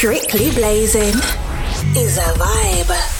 Strictly blazing is a vibe.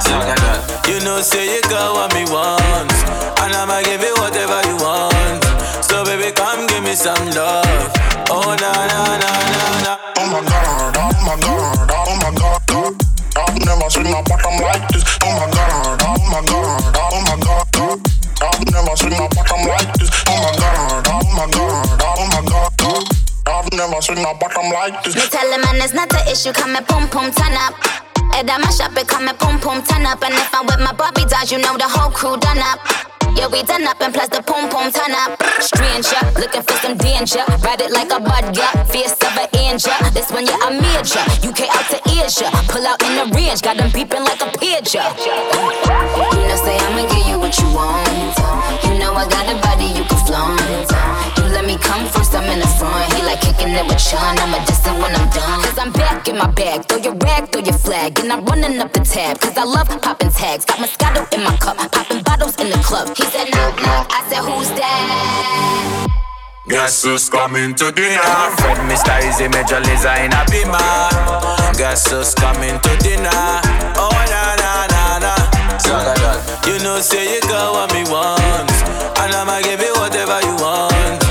You know say you got what me want, and I'ma give you whatever you want. So baby come give me some love. Oh na na na na na. Oh my god, oh my god, oh my god. Oh, god. I've never seen my bottom like this. Oh my god, oh my god, oh my god. Oh, god. I've never seen my bottom like this. Oh my god, oh my god, oh my god. god. I've never seen my bottom like this. Me tell him man it's not an issue, come and pum pum turn up. Head at my shop, it come and pum pum turn up. And if I'm with my Bobby dolls, you know the whole crew done up. Yeah, we done up and plus the pum pum turn up. Stranger, looking for some danger. Ride it like a bud yeah. Fierce of an angel. This one, yeah, I major. UK out to Asia. Pull out in the range, got them beeping like a pager. You know, say I'ma give you what you want. You know I got a body you can flaunt. Let me come first, I'm in the front. He like kicking I'm never trying, I'ma distant when I'm done. Cause I'm back in my bag, throw your rag, throw your flag. And I'm running up the tab, cause I love popping tags. Got Moscato in my cup, popping bottles in the club. He said, knock, knock, I said, who's that? Guess who's coming to dinner? Fred Mr. Easy Major Lazer in a beamer. Guess who's coming to dinner? Oh na na na na. You know say you got what me want, and I'ma give you whatever you want.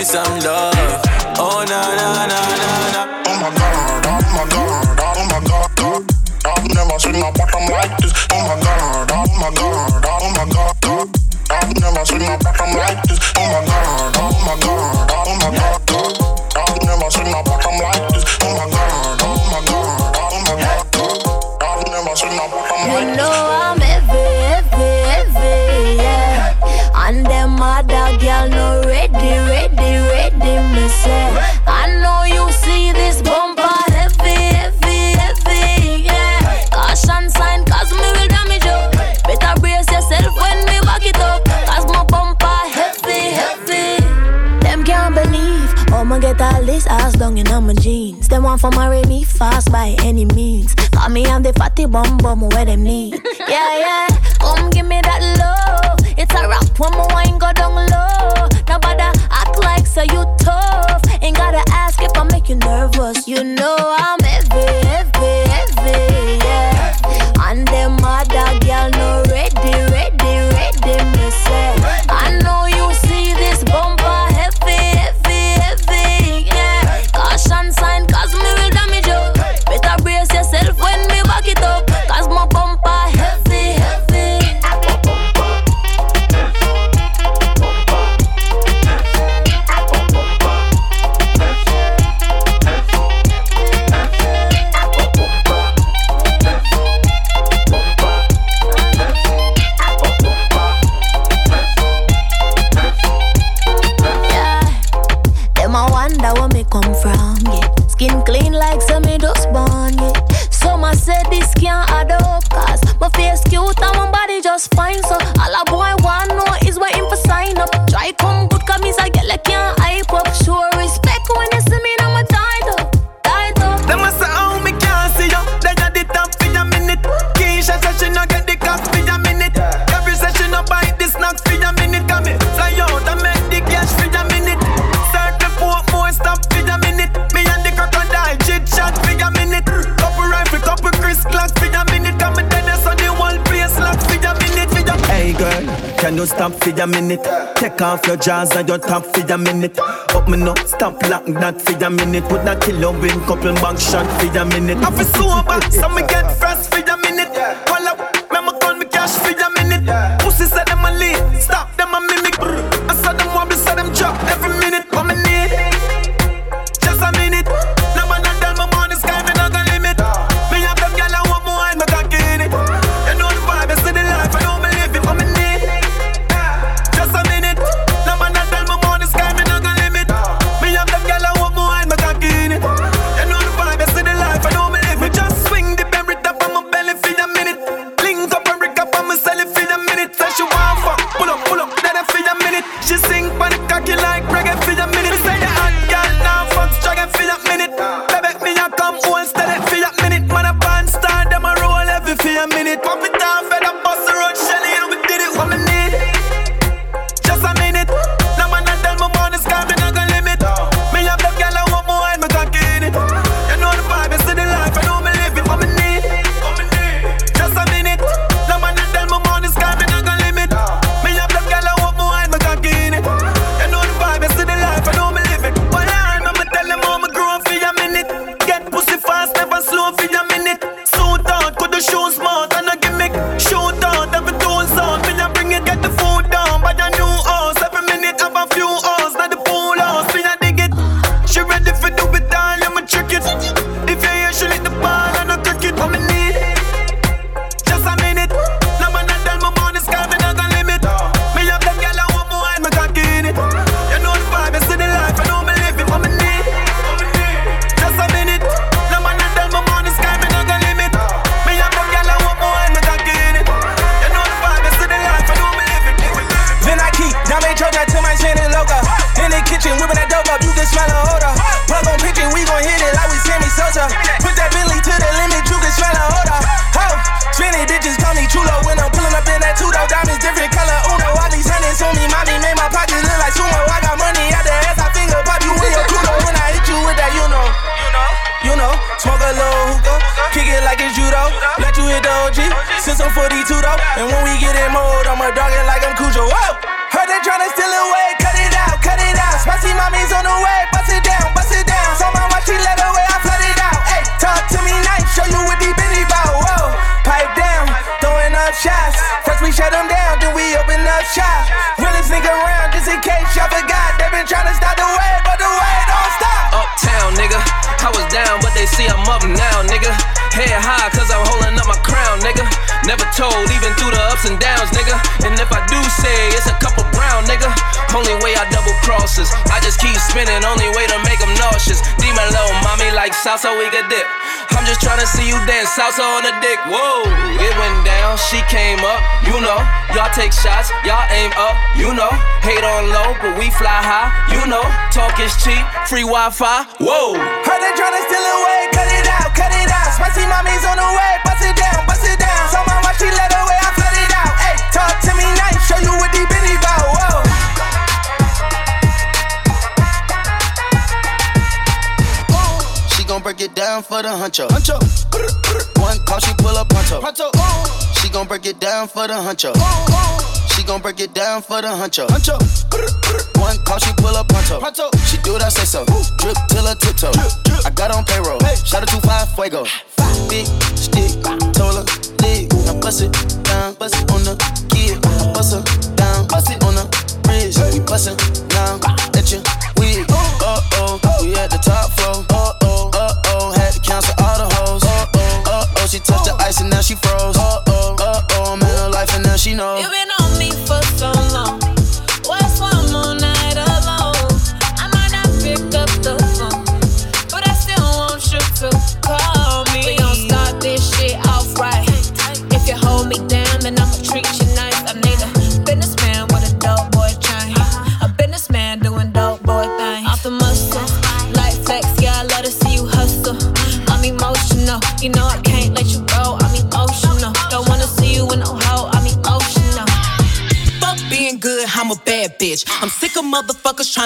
Me some love. Oh na na na na na. Oh my god, oh my god, oh my god, god. I've never seen a bottom like this. Oh my god, oh my god, oh my god, god. I've never seen a bottom like this. Oh my god, oh my god, oh my god, god. I've never seen a bottom like this. Oh my god, oh my god, oh my god, god. I've never seen a bottom like You this. Down in my jeans. Them want for marry me fast by any means. Call me I'm the fatty bum bum where them need. Yeah, yeah, come give me that love. It's a rap when my wine go down low. Nobody act like so you tough. Ain't gotta ask if I make you nervous. You know I'm heavy, heavy, jaws and your top for a minute. Up me no stop lock that for a minute. Would not kill you win couple back shot for a minute. I feel sober, so me get fresh D2 though. And when we get in mode, I'ma dog it like I'm Cujo. Whoa! Heard they tryna steal away, cut it out, cut it out. Spicy mommy's on the way, bust it down, bust it down. So my watch, she let away, I flood it out. Hey, talk to me nice, show you what deep in bout. Whoa, pipe down, throwing up shots. First we shut them down, then we open up shop. Really sneak around just in case y'all forgot. They been tryna stop the way, but the way don't stop. Uptown, nigga. I was down, but they see I'm up now, nigga. Head high, cause I'm holding up my crown, nigga. Never told, even through the ups and downs, nigga. And if I do say it's a couple brown, nigga. Only way I double crosses. I just keep spinning, only way to make them nauseous. Demon low, mommy like salsa, we get dip. I'm just trying to see you dance salsa on the dick. Whoa, it went down, she came up, you know. Y'all take shots, y'all aim up, you know. Hate on low, but we fly high, you know. Talk is cheap, free Wi Fi, whoa. Heard they tryna steal away, cut it Spicy mommy's on the way, bust it down, bust it down. So my watch, she let away, I flood it out. Hey, talk to me nice, show you what deep in bout. Whoa. She gon' break it down for the huncho. Huncho. One call, she pull up pronto. Pronto. She gon' break it down for the huncho. She gon' break it down for the huncho. Huncho. One call, she pull up pronto. Pronto. She do what I say so. Drip till her tiptoe. I got on payroll. Shout out to five fuego. Big stick, told her leg. Now bust it down, bust it on the kid. I bust her down, bust it on the bridge. We bustin' now at your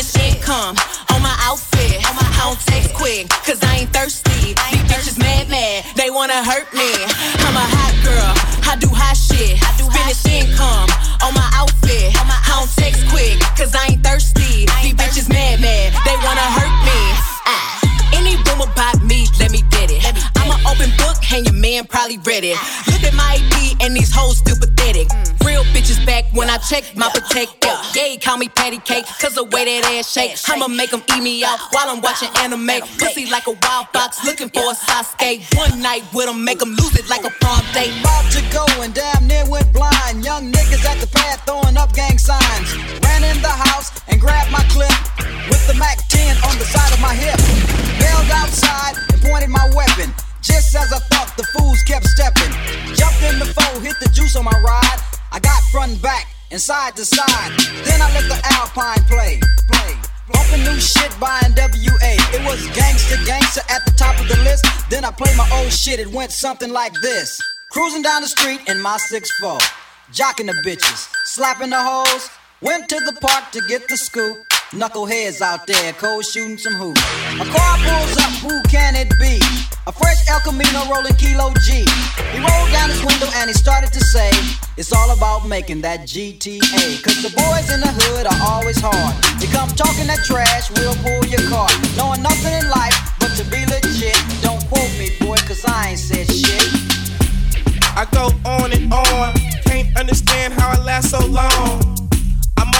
Finish income on my outfit. I don't text quick, cause I ain't thirsty. These bitches mad, mad, they wanna hurt me. I'm a hot girl, I do hot shit. Finish income on my outfit. I don't text quick, cause I ain't thirsty. These bitches mad, mad, they wanna hurt me. Ah. Any rumor about me, let me get it. I'm an open book, and your man probably read it. Look at my IP, and these hoes still pathetic. Real bitches back when I check my protector. Yeah, he call me patty cake, cause the way that ass shake. I'ma make him eat me out while I'm watching anime. Pussy like a wild fox, looking for a Sasuke. One night with him, make him lose it like a prom date. About to go and damn near went blind. Young niggas at the pad throwing up gang signs. Ran in the house and grabbed my clip with the Mac 10 on the side of my hip. Bailed outside and pointed my weapon. Just as I thought, the fools kept stepping. Jumped in the foe, hit the juice on my ride. I got front and back and side to side. Then I let the Alpine play. Play. Bumping new shit by NWA. It was gangster, gangster at the top of the list. Then I played my old shit. It went something like this. Cruising down the street in my 6'4. Jocking the bitches, slapping the hoes. Went to the park to get the scoop. Knuckleheads out there, cold shooting some hoops. A car pulls up, who can it be? A fresh El Camino rolling Kilo G. He rolled down his window and he started to say, It's all about making that GTA. Cause the boys in the hood are always hard. They come talking that trash, we'll pull your car. Knowing nothing in life but to be legit. Don't quote me, boy, cause I ain't said shit. I go on and on, can't understand how I last so long.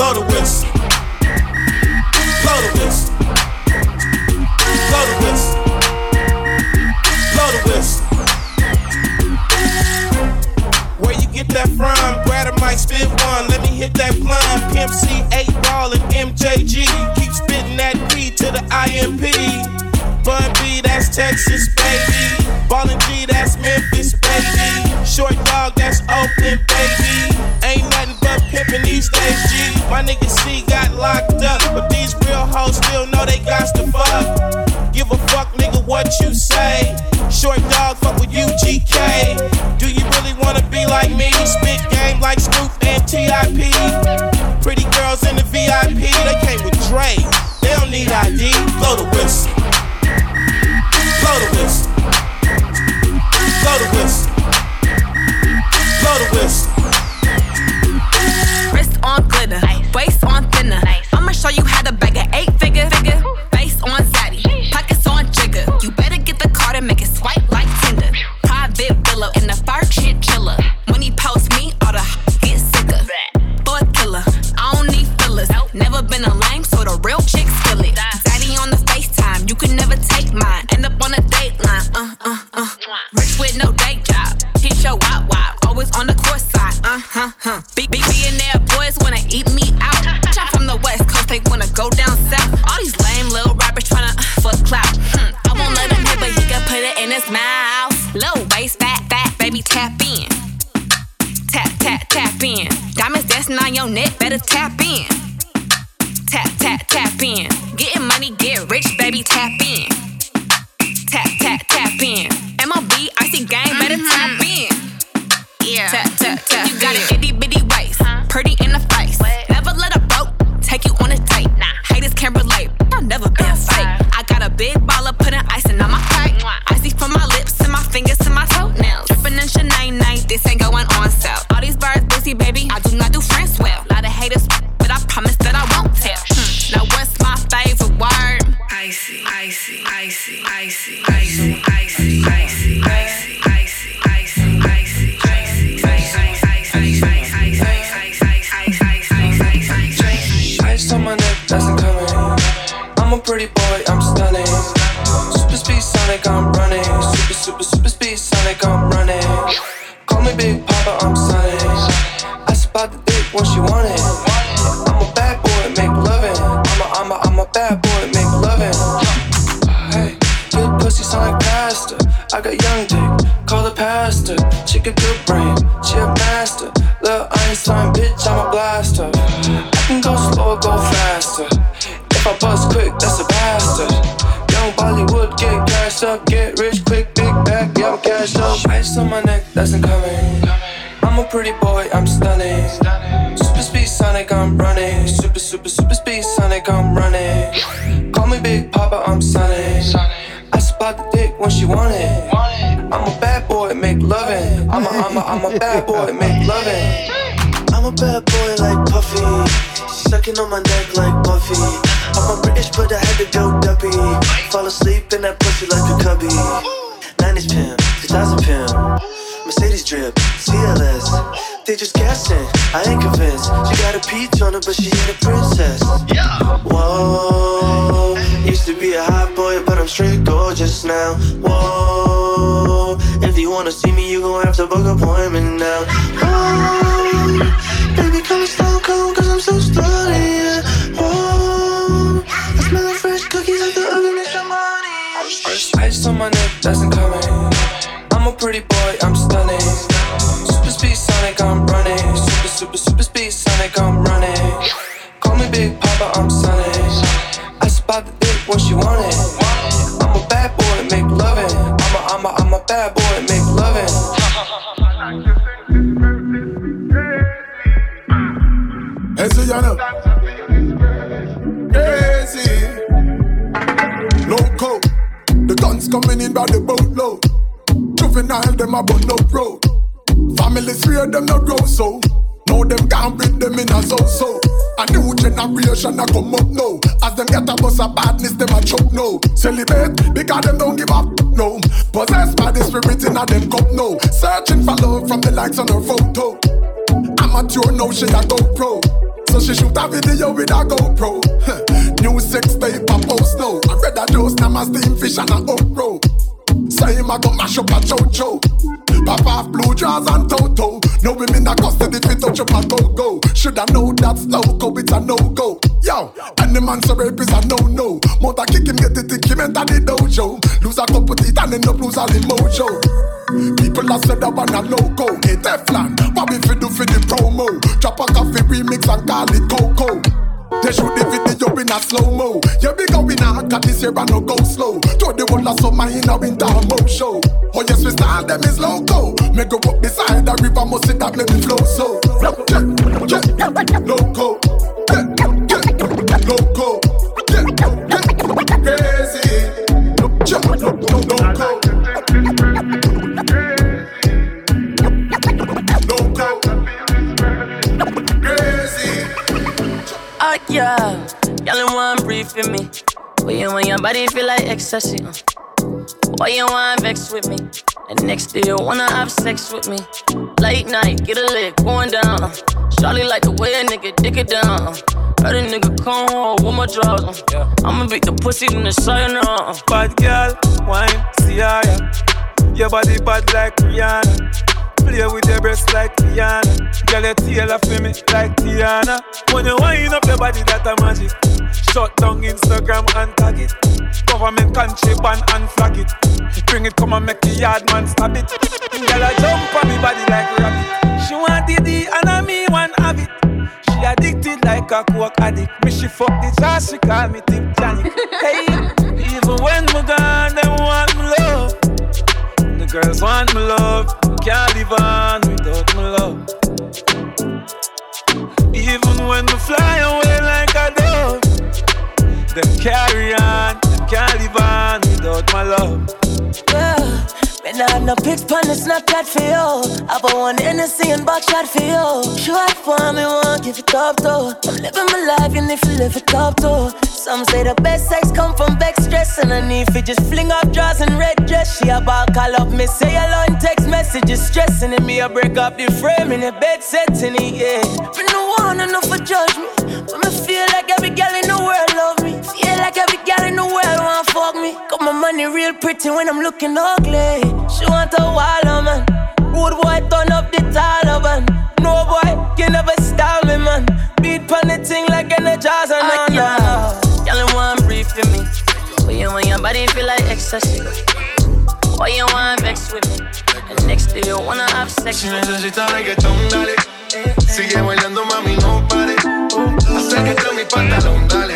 Blow the whistle. Blow the whistle. Blow the whistle. Blow the whistle. Where you get that from? Brad might spit one. Let me hit that blunt. Pimp C, 8 ball, and MJG. Keep spitting that P to the IMP. Bun B, that's Texas, baby. Ballin' G, that's Memphis, baby. Short dog, that's Oakland, Nigga C got locked up, but these real hoes still know they got to fuck. Give a fuck, nigga, what you say. Short dog, fuck with UGK. Do you really wanna be like me? Spit game like Snoop and TIP. Sonic, I'm running. Super, super, super speed Sonic, I'm running. Call me Big Papa, I'm Sonic. I spot the dick when she want it. I'm a bad boy, make loving. I'm a, I'm a, I'm a bad boy, make loving. I'm a bad boy like Puffy. Sucking on my neck like Buffy. I'm a British, but I had to go duppy. Fall asleep in that pussy like a cubby. 90s pimp, 2000 pimp. Mercedes drip, CLS. They just guessing, I ain't convinced. She got a peach on her, but she ain't a princess. Yeah. Whoa. Used to be a hot boy, but I'm straight gorgeous now. Whoa. If you wanna see me, you gon' have to book an appointment now. Whoa. Baby, come slow, cold, cause I'm so slutty. Yeah. Whoa. I smell like fresh cookies at the oven, it's your money. Ice, on my neck, that's incoming. I'm a pretty boy, I'm stunning. Super speed Sonic, I'm running. Super, super, super speed Sonic, I'm running. Call me Big Papa, I'm Sonic. I spot the dick when she want it. I'm a bad boy, make loving. I'm a, I'm a, I'm a bad boy, make loving. Easy, y'all know. Easy. Loco. The guns coming in by the boatload. Juvenile, them a bun up road. Families fear them no grow so. Know them can't bring them in a so. A new generation a come up now. As them get a bus of badness, them a choke now. Celebrate because them don't give up no. Possessed by the spirit in a them cup now. Searching for love from the likes on her photo. Amateur now she a go pro. So she shoot a video with a GoPro. New sex tape a post now. I read a dose, now my steam fish and a okro. Say him a go mash up a cho-cho Pop off blue jaws and toto No women a custody fi touch up a go-go. Shoulda know that's loco, it's a no-go. Yo, the man so rape is a no-no. Mother kick him, get the tick him, enter the dojo. Lose a couple teeth and end up lose all the mojo. People a said that one a no-go Hey Teflon, what we fi do for the promo? Drop a coffee remix and call it Coco they shoot the video in a slow mo. You be going hard, got this year and no go slow. Throw the whole of summer in a winter mo show. Oh yes, we style them is loco. Make go up beside the river, must sit that let me flow so. Yeah, yeah, loco. Yeah, yeah, loco. Yeah, yeah, crazy. Yeah, loco. Oh yeah, y'all want breathe for me. Why you want your body feel like ecstasy? Uh? Why you want vex with me? And next day you wanna have sex with me. Late night, get a leg going down. Uh. Charlie like the way a nigga dick it down. Uh. Heard a nigga come home with my drawers. Uh. Yeah. I'ma beat the pussy in the side now. Uh. Bad girl, wine, see ya. Your body bad like Rihanna. Play with your breasts like Tiana. Girl, your tail for me like Tiana. When you wind up your body, that a magic. Shut down Instagram and tag it. Government country ban and flag it. Bring it, come and make the yard man stab it. Girl, I jump on me body like rabbit. She want the and I me one have it. She addicted like a coke addict. Me she fuck the jar, she call me Tip Janik. Hey, even when we gone, them want me love. The girls want me love. Can't live on without my love. Even when we fly away like a dove, them carry on. Them can't live on without my love. Yeah. Me nah no pics pon the Snapchat for you. Have a one Hennessy and back shot for you. Short for me, won't give it up though. I'm living my life, and if you live it up though. Some say the best sex come from back stress, and I need just fling up drawers and red dress. She about call up me, say alone text messages, stressing and me. I break up the frame in the bed setting it, yeah. Me no want enough for judge me, but me feel like every girl in the world love me. Feel like every girl in the world want fuck me. Got my money real pretty when I'm looking ugly. She want a wall man. Rude boy turn up the Taliban. No boy can never style me man. Beat pon the thing like energizer. Uh, no, yeah. Y'all want breathe for me. But you want your body feel like ecstasy. Why you want vex with me? And next day you wanna have sex. Si necesitas reggaetón, dale. Sigue bailando, mami, no pare. Acércate a mi pantalón, dale.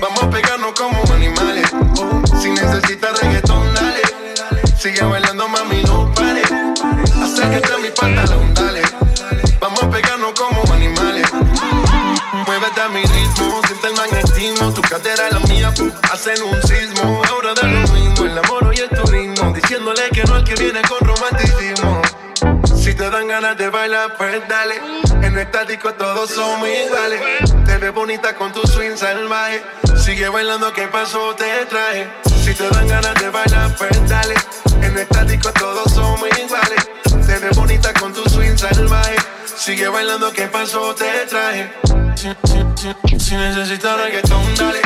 Vamos a pegarnos como animales. Si necesitas reggaetón, dale. Sigue bailando, mami, no pare. Acércate a mi pantalón, dale. Vamos a pegarnos como animales. Muévete a mi ritmo, siente el magnetismo. Tu cadera, la mía, hacen un sismo. Ahora da lo mismo, el amor ganas de bailar, pues dale. En esta disco todos somos iguales. Te ves bonita con tu swing salvaje. Sigue bailando, ¿qué pasó? Te traje. Si te dan ganas de bailar, pues dale. En esta disco todos somos iguales. Te ves bonita con tu swing salvaje. Sigue bailando, ¿qué pasó? Te traje. Si, si, si, si necesitas reggaetón, dale.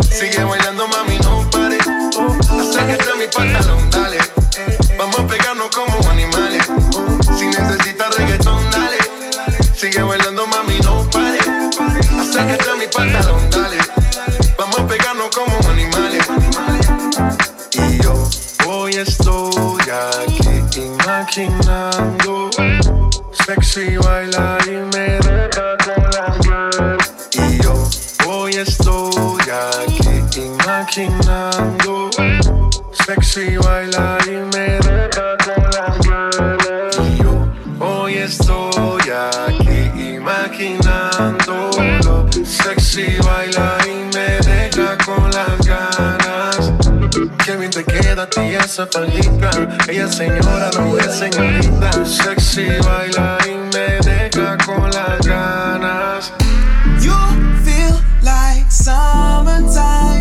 Sigue bailando, mami, no pare. Acércate a mi pantalón, dale. Vamos a pegarnos como animales. Si necesitas reggaetón, dale. Sigue bailando, mami, no pare. Acércate a mi pantalón, dale. Vamos a pegarnos como animales. Y yo hoy estoy aquí imaginando. Sexy baila y me deja ganas. Y yo hoy estoy aquí imaginando. Sexy baila esa palita. Ella es señora, no es señorita. Sexy baila y me deja con las ganas. You feel like summertime.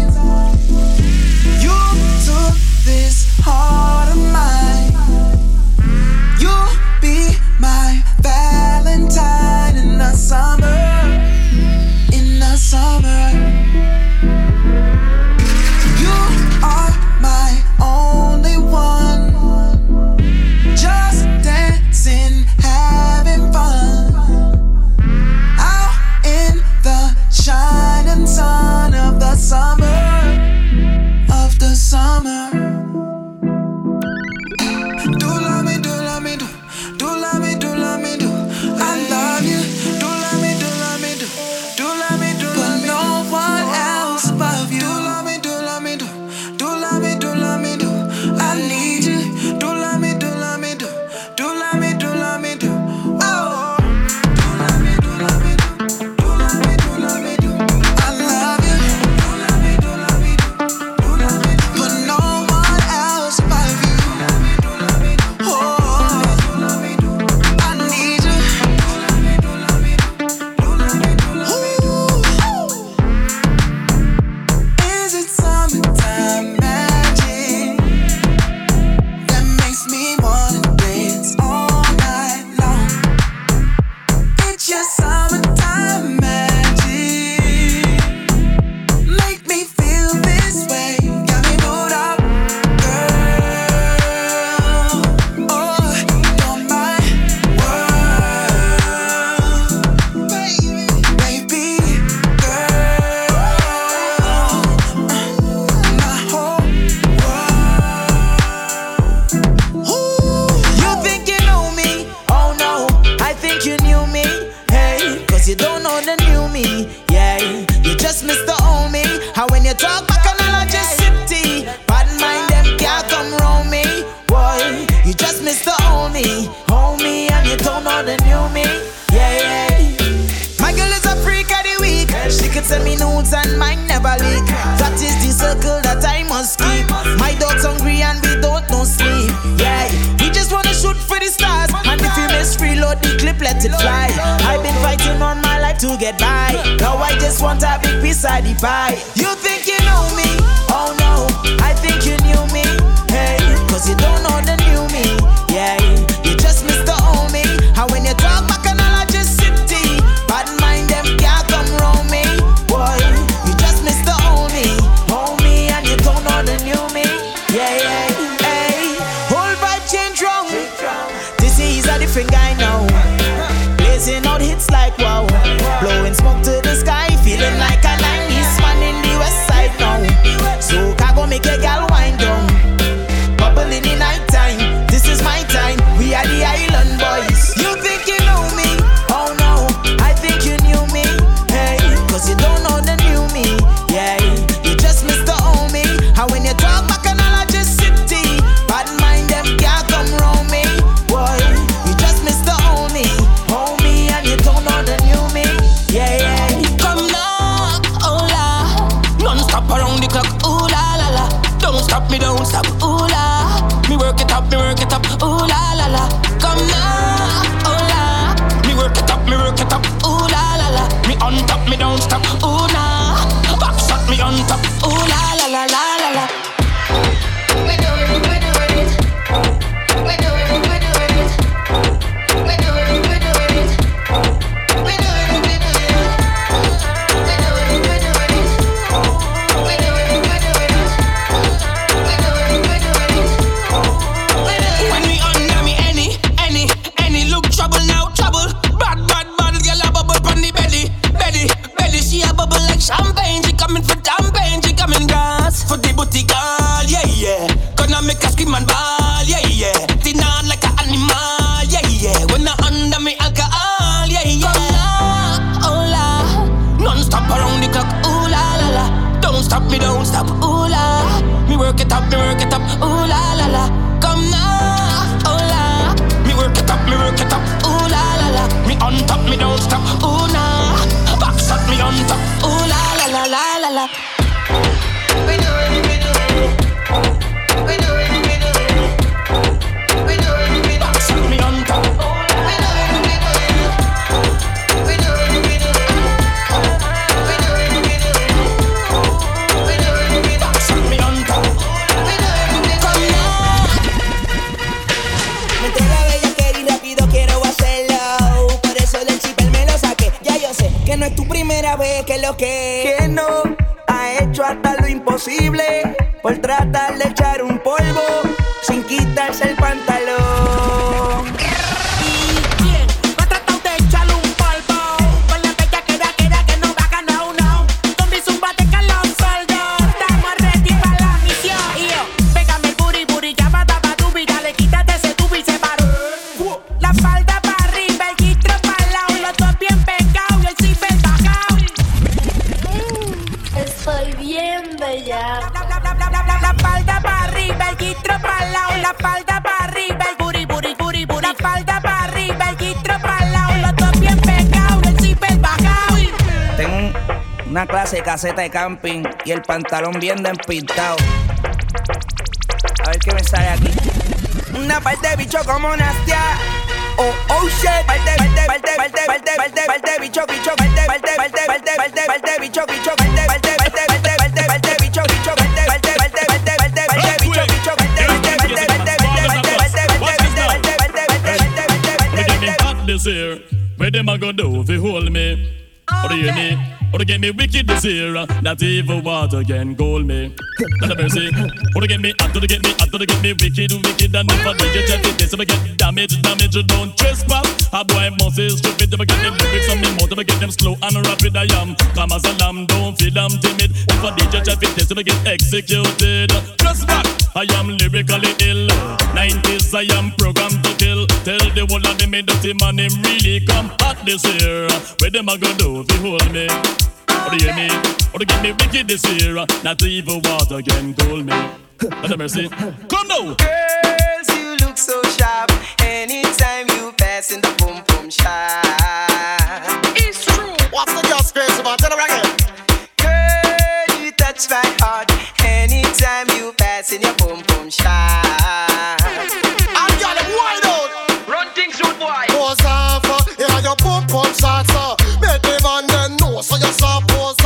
inside the pie. You stop, me don't stop. Ooh la, me work it up, me work it up. Ooh la la la, come now. Ooh la, me work it up, me work it up. Ooh la la la, me on top, me don't stop. Ooh la, nah. box up, me on top. Ooh la. Imposible. caseta de camping y el pantalón bien despintado. A ver qué me sale aquí. Una parte de bicho como Nastia. Oh, oh shit. Parte, parte, parte, parte, parte, parte, parte, bicho, bicho, parte, parte, parte, parte, parte, parte, bicho, bicho, parte, parte, parte, parte, parte, parte, bicho, bicho, parte, parte, parte, parte, parte, parte, bicho, bicho, parte, parte, parte, parte, parte, parte, parte, parte, parte. Or get me wicked desire, that evil water can call me. Not a mercy. Or get me, after to get me, after to get me wicked, wicked, and if I do get checked, this ever get damaged, damage, don't trespass. A boy must is stupid, never get them lyrics on me, more never get them slow and rapid. I am come as a lamb, don't feel I'm timid. If I did check it this i get executed. Trespass. I am lyrically ill. 90s, I am programmed to kill. Tell the world of they made dirty man, him really come hot this year. Where them a go do to hold me? Or do you me? Or to get me wicked this year? Not even water can cool me. Not a mercy. Come now! Girls, you look so sharp. Anytime you pass in the boom boom shop. It's true. What's the girl's grace about? Tell her again. Touch my heart anytime you pass in your boom boom. And girl, them wide out. Run things road boy. Pose off, uh, yeah, your pump pump shots. Make the man them know so you saw pose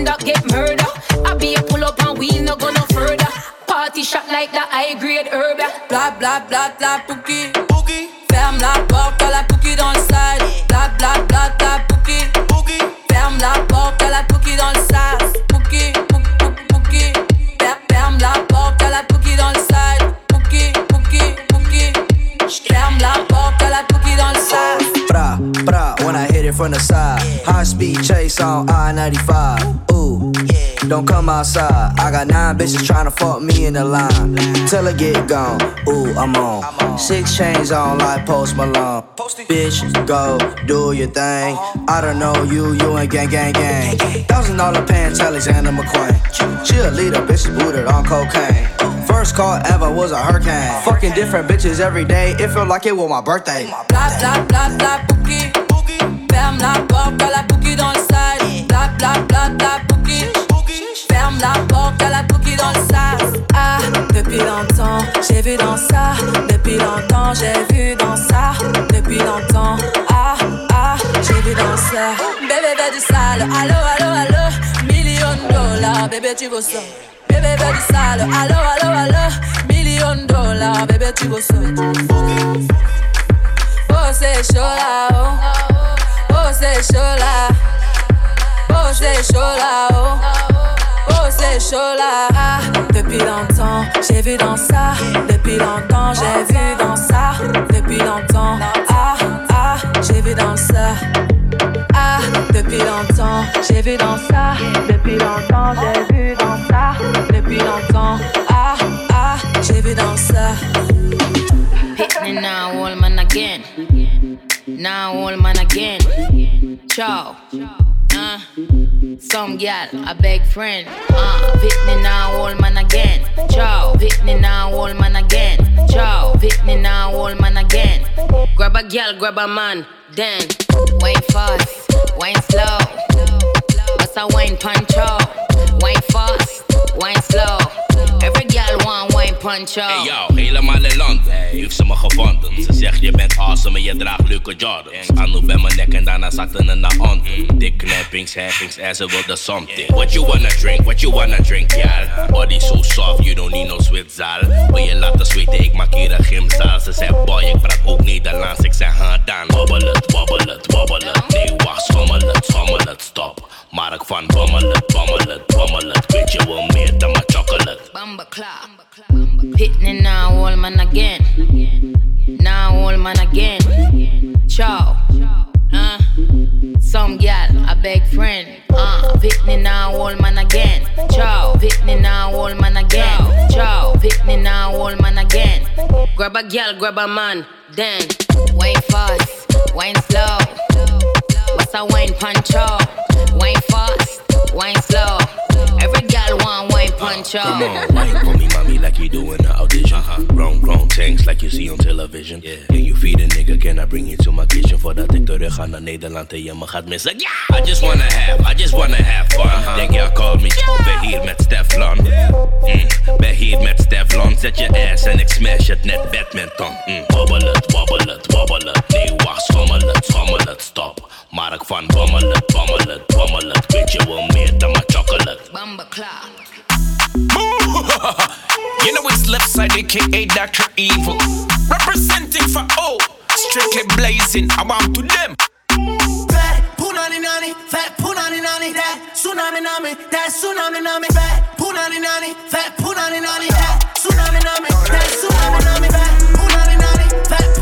me go panda get murder. I be a pull up and wheel no go no further. Party shot like the high grade herb. Bla bla bla bla Pouki. Ferme la porte à la Pouki dans le sale. Bla bla bla bla Pouki. Ferme la porte à la Pouki dans le sale. Pouki, Pouki, Pouki, Pouki. Fer- Ferme la porte à la Pouki dans le sale. Pouki, Pouki, Pouki. Ferme la porte à la Pouki dans le sale. Bra, bra, when I hit it from the side. High speed chase on I 95. Don't come outside. I got nine bitches trying to fuck me in the line. Till I get gone. Ooh, I'm on. Six chains on like Post Malone. Bitch, go do your thing. I don't know you, you ain't gang, gang, gang. Thousand dollar pants, Alexander McQueen. She a leader, bitches booted on cocaine. First call ever was a hurricane. Fucking different bitches every day. It felt like it was my birthday. Bla bla bla bla Pouki. Ferme la porte la Pouki dans le sale. Bla bla bla bla La porte à la Pouki dans le. Ah, depuis longtemps, j'ai vu dans ça. Depuis longtemps, j'ai vu dans ça. Depuis longtemps, ah, ah, j'ai vu dans ça. Bébé, bébé du sale. Allo, allo, allo. Million dollars, bébé, tu veux ça. Bébé, bébé du sale. Allo, allo, allo. Million dollars, bébé, tu veux ça. Oh, c'est chaud là, oh. Oh, c'est chaud là. Oh, c'est chaud là, oh. C'est chaud là. Ah, depuis longtemps, j'ai vu dans ça. Depuis longtemps, j'ai vu dans ça. Depuis longtemps, ah, ah, j'ai vu dans ça. Ah, depuis longtemps, j'ai vu dans ça. Depuis longtemps, j'ai vu dans ça. Depuis longtemps, ah, ah, j'ai vu dans ça. Pitney now, old man again. Now, old man again. Ciao. Uh, some gal, a beg friend. Uh, Pitney now, old man again. Ciao. Pitney now, old man again. Ciao. Pitney now, old man again. Grab a gal, grab a man. Then, wine fast, wine slow. What's a wine puncho? Wine fast, wine slow. Every gal want wine puncho. Hey yo, helemaal in Londen heeft ze me gevonden. Ze zegt je bent awesome en je draagt leuke Jordans. Anu bij mijn nek en daarna zakte ze naar onder. Dik knappings, happings en ze wilde something. What you wanna drink, what you wanna drink, ja? Body so soft, you don't need no zwitzaal. Wil je laten zweten, ik maak hier een gymzaal. Ze zegt boy, ik praat ook Nederlands. Ik zeg ha dan. Wobbel het, wobbel het, wobbel het. Nee, wacht, schommel het, schommel het, stop. Mark van bommel het, bommel het, bommel het. Weet je wel meer dan mijn chocolate. Bamba clap. Pitney now, old man again. Now, old man again. Ciao. Uh, some gal, a beg friend. Uh, Pitney now, old man again. Ciao. Pitney now, old man again. Ciao. Pitney now, old man again. Grab a gal, grab a man. Then, wine fast, wine slow. What's a wine puncho? Wine fast, wine slow. Every gal want wine puncho. Come on, wine for me, mommy, like you do in the audition. Uh-huh. Grown, grown tanks like you see on television. Yeah. Can you feed a nigga? Can I bring you to my kitchen? Voordat ik terug ga naar Nederland en je me gaat missen. Yeah! I just wanna have, I just wanna have fun. Uh-huh. Denk ja, call me. Ben hier met Stefflon. Mm. Ben hier met Stefflon. Zet je ass en ik smash het net badminton. Mm. Wobbel het, wobbel het, wobbel het. Nee, wacht, schommel het, schommel het, stop. Mark van bommel het, bommel het, bommel het. Weet je wel meer dan mijn chocolate. Bamba clap. you know it's left side, aka Dr. Evil. Representing for O, strictly blazing. I want to them. Fat punani nani, fat punani nani, that tsunami nami, that tsunami nami, fat punani nani, fat punani nani, that tsunami nami, that tsunami nami, fat punani nani, fat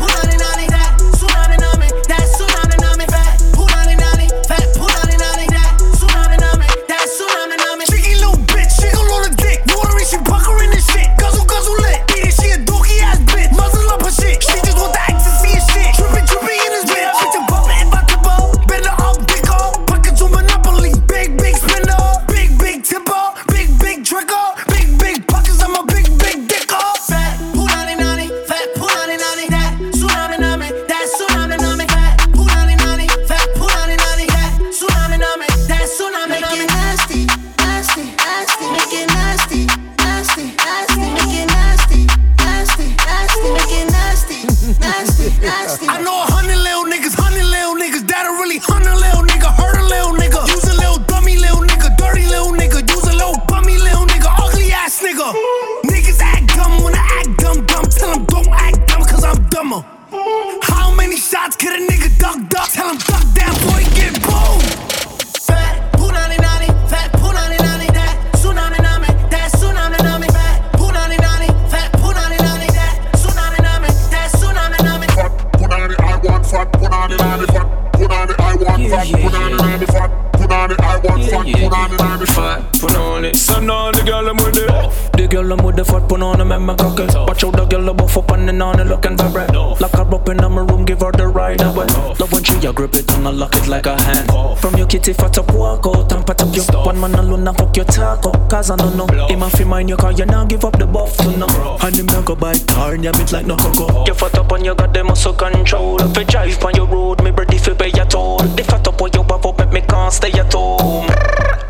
then on it looking. Lock her up in my room, give her the ride away. Love when she a grip it and I lock it like a hand. From your kitty fat up walk out and pat up your one man alone and fuck your taco. Cause I don't know. Him a fi mind you cause you now give up the buff to no. And him now go buy tar and it like no cocoa. You fat up and you got the muscle control. If you drive on your road, me ready fi pay your toll. The fat up on your have up, make me can't stay at home.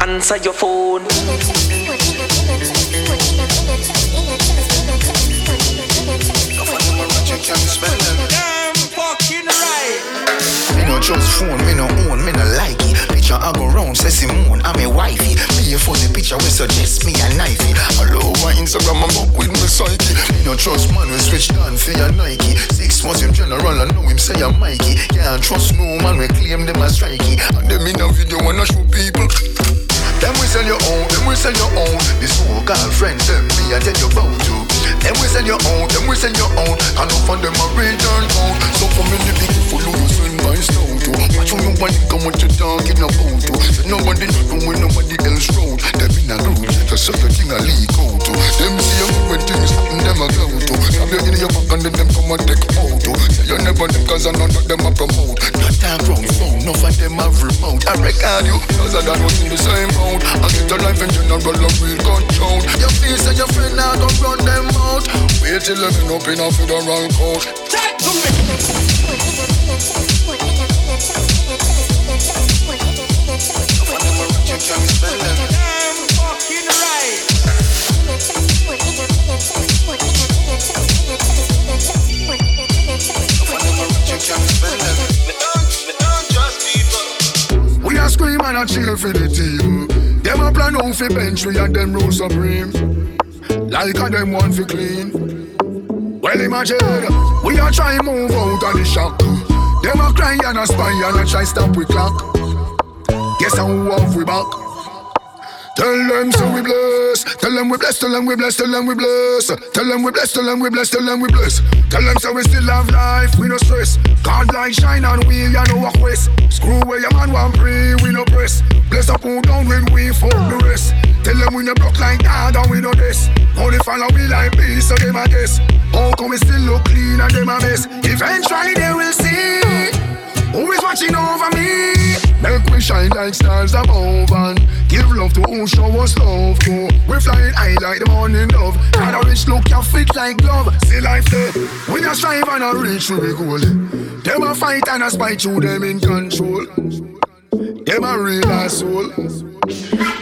Answer your phone. Me no trust phone, me no own, me no like it. Picture I go round, say Simone, I'm a wifey. Me a funny picture we suggest me a knifey. Hello, my Instagram, I'm up with my psyche. Me no trust man, we switch down for your Nike. Six months him general, I know him say I'm Mikey. Can't trust no man, we claim them as strikey. And them in a video wanna show people. Them we sell your own, them we sell your own. This whole girlfriend, them me I tell you about you. Them we sell your own, them we sell your own. And no for them a real turn out. So for me the big full of you send my stone to. Watch how you want to come with your dog in a boat to. Nobody know when nobody else road. Them in a group, just so the thing a leak out to. Them see you when happen, them a go to. Have you in your back and then them come them a take photo. Say you never them cause I none of them a promote. Not that wrong phone, enough of them have remote. I record you, cause I don't in the same mode. I get your life in general, a real control. Your face and your friend now don't run them out. Wait till them up in a federal court. Take to me. A chill for the team. Them a plan out for bench we and them rule supreme. Like a them want for clean. Well imagine we a try move out of the shock. Them a cry and a spy and a try stop we clock. Guess who off we back? Tell them so we bless. Tell them we bless. Tell them we bless. Tell them we bless. Tell them we bless. Tell them we bless. Tell them we bless. Tell them so we still have life. We no stress. God light shine on we and no walk west. Screw where your man want pray. We no press. Bless up who down when we fuck the rest. Tell them we no block like God and we no this. Only follow we like peace so them a guess. How come we still look clean and them a mess? Eventually they will see. Who is watching over me? Make we shine like stars above and give love to who show us love to. We flying high like the morning dove. Got a rich look, you fit like glove. See life there. We just strive and a reach we goal. Them a fight and a spite you, them in control. Them a real asshole.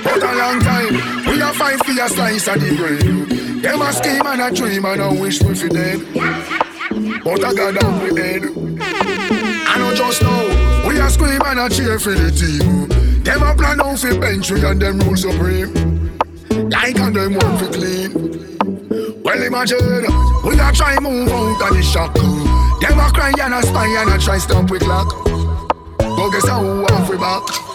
But a long time, we a fight for a slice of the brain. Them a scheme and a dream and a wish we fi dead. But I got down we dead. I know just know we a scream and a cheer for the team. Them a plan out for bench we and them rule supreme. Like and them want for clean. Well imagine we a try move out of the shock. Them a cry and a spy and a try stop with clock. But guess how we back?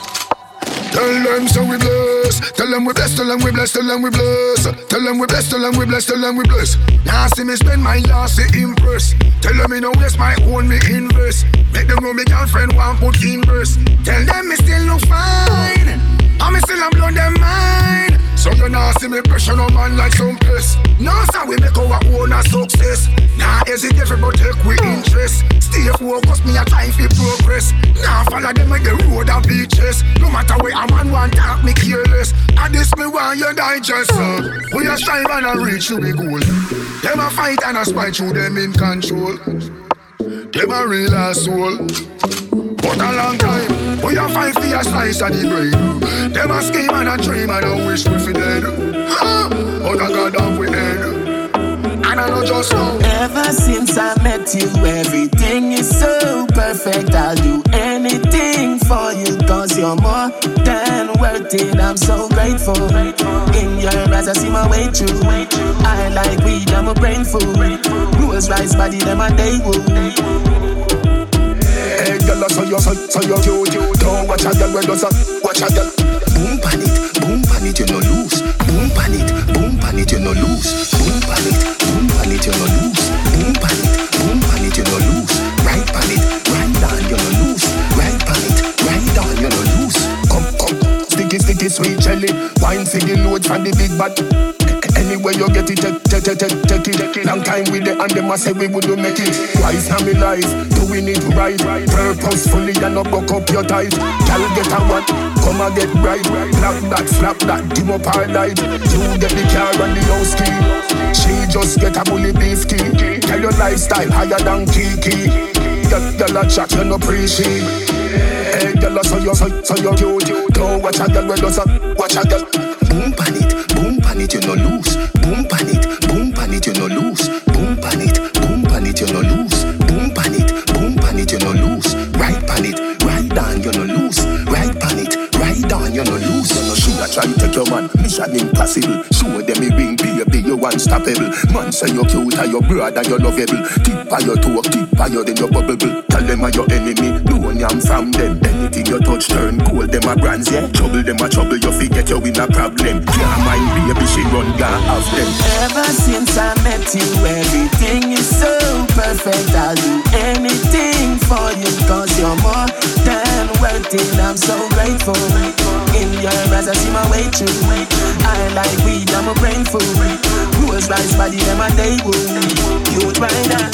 Tell them so we bless. Tell them we bless. Tell them we bless. Tell them we bless. Tell them we bless. Tell them we bless. Tell them we bless. Now see me spend my last to impress. Tell them me no waste my own me invest. Make them know me girlfriend want put in verse. Tell them me still look fine. And me still am blow them mind. So you nah see me pressure no man like some piss. Now say we make our own a success. Nah hesitate for but take we interest. Stay focused, me a try fi progress. Now follow them with the road and beaches. No matter where a man want talk, me careless. And this me want you digest. Uh. We a strive and a reach to the goal. Them a fight and a spite through them in control. Them a real asshole. But a long time, we a fight for a slice of the brain. Them a scheme and a dream and a wish we fi dead. But I got off we dead. And I know just know. Ever since I met you, everything is so perfect. I'll do anything for you, cause you're more than worth it. I'm so grateful. In your eyes, I see my way through. I like weed, I'm a brain food. Rules rise, body, them a day woo. Girl, so you so, so you cute. Don't watch a girl when does a watch a girl. Boom pan it, boom pan it, you no lose. Boom pan it, boom pan it, you no lose. Boom pan it, boom pan it, you no lose. Boom pan it, boom pan it, you no lose. Right pan it, right down, you no lose. Right pan it, right down, you no lose. Come, come, sticky, sticky, sweet jelly. Wine the load from the big bad. Anywhere you get it, take, take, take, take, take it. Long time with the and them a say we would do make it. Wise now me life, doing it right, purposefully and not buck up your tight. Girl get a one, come and get bright. Flap that, flap that, dim up our light. You get the car and the house key. She just get a bully beef key. Tell your lifestyle higher than Kiki. Girl, girl a chat, you no appreciate. Hey, girl, so you, so, so you cute. Don't watch a girl when does a watch a girl. Boom pan it, it, you no lose. Boom pan it, boom pan it, you no lose. Boom pan it, boom pan it, you no lose. Boom pan it, boom pan it, you no lose. Right pan it, right down, you no lose. Right pan it, right down, you no lose. You try take your man, mission impossible. Show them me ring, baby, you unstoppable. Man say you cute, and your brother, you lovable. Tip by your toe, tip by your then you bubbable. Tell them are your enemy, one am from them. Anything you touch turn gold, them a brands, yeah. Trouble them a trouble, you forget you in a problem. Can't mind baby, she run gone off them. Ever since I met you, everything is so perfect. I'll do anything for you, cause you're more than worth it. I'm so grateful. In your eyes, I see my way through. I like weed, I'm a brain food. Rules rise, body, them a day woo. You try that.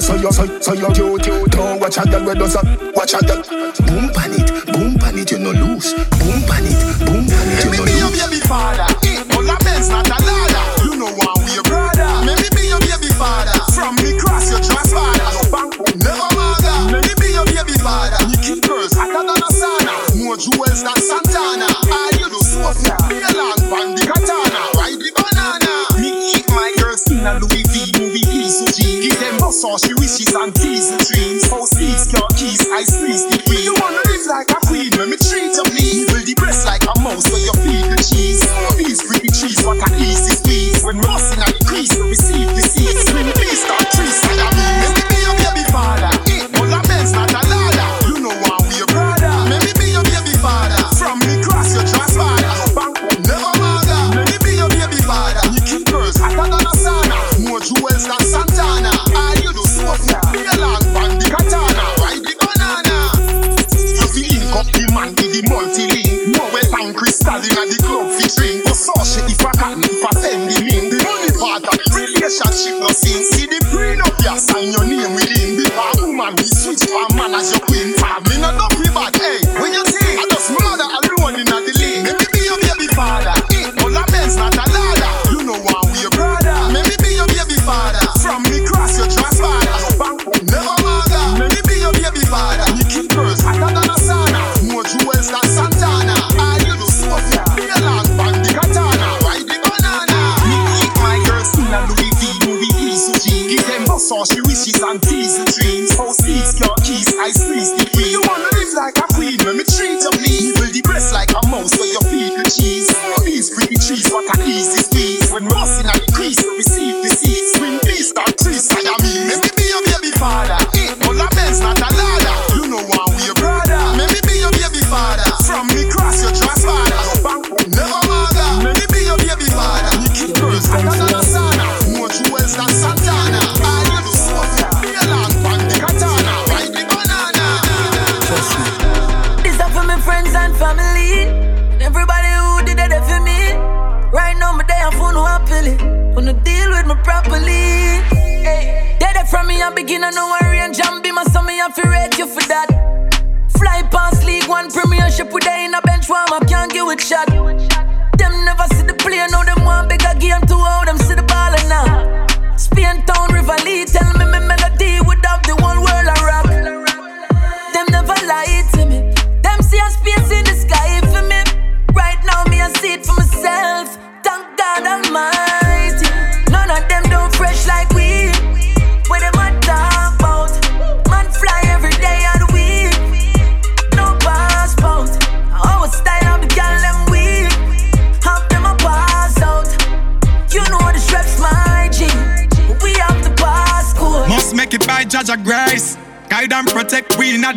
So, so you cute, don't watch a girl where does a watch a girl. Boom pan it, boom pan it, you no lose. Boom pan it, boom pan it, you no Maybe be your lose. baby father. Eh, all the men's not a lada. You know one we your brother. Maybe be your baby father. From me cross your transfather. No bank, never mother. Maybe be your baby father. You keep girls hotter than a sauna. More jewels than Santana. Do Sophia, Bielan, Bandi Katana. Ride the banana. Me eat my girls in a Louis V movie piece of. Give them she wishes and tease the dreams. House speaks, your keys, I squeeze the queen. You wanna live like a queen, let me treat you please. Build the breast like a mouse where you feed the cheese. These pretty trees, what a easy squeeze. When mossing at relationship no sin. See the brain here, sign your name within. The part woman switch for man as your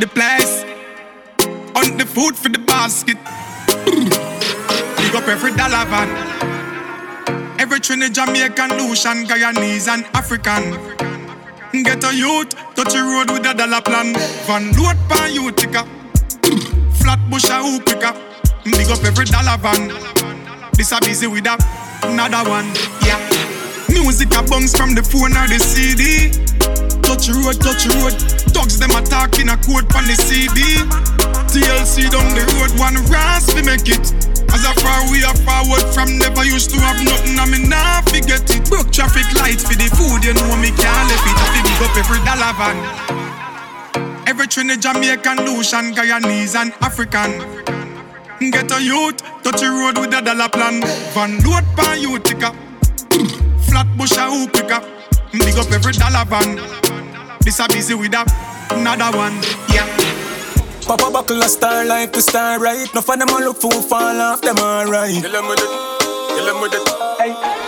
the place. On the food for the basket. Big up every dollar van. Every Trinidad, Jamaican, Lucian, Guyanese, and African. Get a youth, touch a road with a dollar plan. Van load pan Utica. Flat bush a hoop picker. Big up every dollar van. This a busy with a another one. Yeah. Music a bounce from the phone or the CD. Touch road, touch road. Dogs them attack in a code on the CD. TLC down the road, one ras we make it. As a far we are forward from never used to have nothing, I mean nah forget it. Broke traffic lights for the food, you know me can't let it. I big up every dollar van. Every Trinidad, Jamaican, Lucian, Guyanese, and African. Get a youth, touch a road with a dollar plan. Van load pan Utica. Flatbush a hoop picker. Big up every dollar van. This a busy with a another one. Yeah. Pop a buckle of star life to star right. No for them all look fool fall off them alright. Kill them with it. Kill them with it. Hey.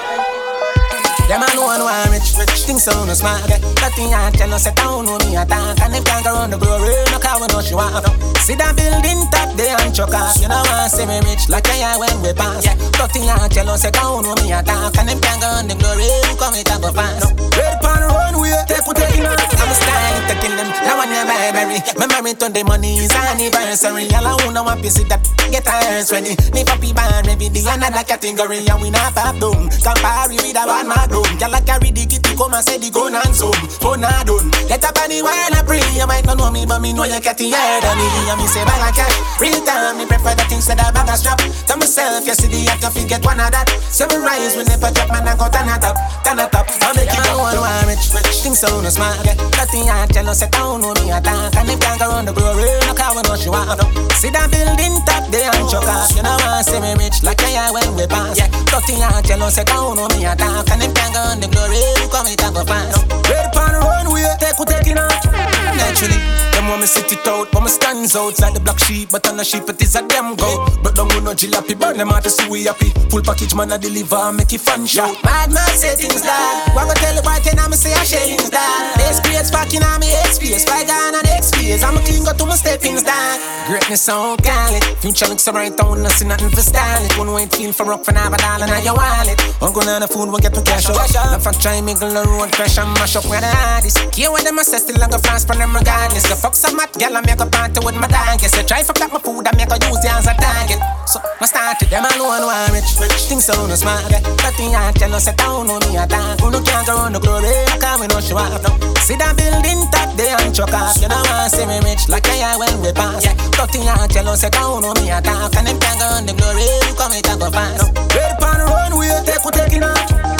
Them a know I know I'm rich, rich. Think so no smart. Nothing I tell us, down know me attack. And them can't go round the glory, no we no show off. See that building top there and chuck off. You know I see me rich like I am when we pass. Yeah, nothing I tell us, down know me attack. And them can't go round the glory, come it up go fast. Red pan runway, take for taking off. I'm a style to kill them. Now you buy berry, me. Me married to the money is anniversary. All I wanna want is that get hands ready. Me puppy band, maybe the another category. And we not pop down. Compare with a bad man down. Girl, I carry the kitty, come and say the gun and some. Phone not done. Get up the wine and pray. You might not know me, but me know you catty head on me. And me say bag of cash. Real time, me prefer the things that I bag of strap. Tell myself, you see the act of get one of that. Seven rise they put up, man, I go turn it up, turn it up. I make go on, one rich, rich. Things so no smart. Nothing I tell us, I don't know me, I talk. And if can't go around the glory, no car, we know she want. See that building top, they and choke off. You know, I say me rich, like I when we pass. Yeah, nothing I tell us, I don't know me, I talk. And if can't go around the glory, we come and go fast. Red upon the runway, take we taking off. Naturally, them want me sit it out, but me stands out like the black sheep, but on a sheep it is a them go. But don't want no jalopy, burn them out to see we happy. Full package man I deliver, make it fun shout. Mad man say things that. What go tell the boy ten I'm say I share things that. This creates fucking on me XP, spy down on XP. I'm a king go to my steppings down. Greatness call it. Future looks so bright, don't see nothing for style it. One wait feel for rock for now, but all in your wallet. I'm gonna the food, we'll get to cash out. The fact try me go the road, crash and mash up where the hardest. Here with them, say still I go fast for them regardless. The fuck some mad girl, I make a party with my dog. Yes, I try fuck up my food, I make a use the as a target. So, I started them alone, one rich, rich. Things so no smart. Nothing I tell us, I don't know me, I talk. Who no can't go on the glory, I can't no show off. No. See that building top, they and chuck off. You know, I see me rich, like I am when we pass. Yeah, nothing I tell us, I don't know me, I talk. And them can't go on the glory, we come it and go fast. No. Red pan runway, take we taking off.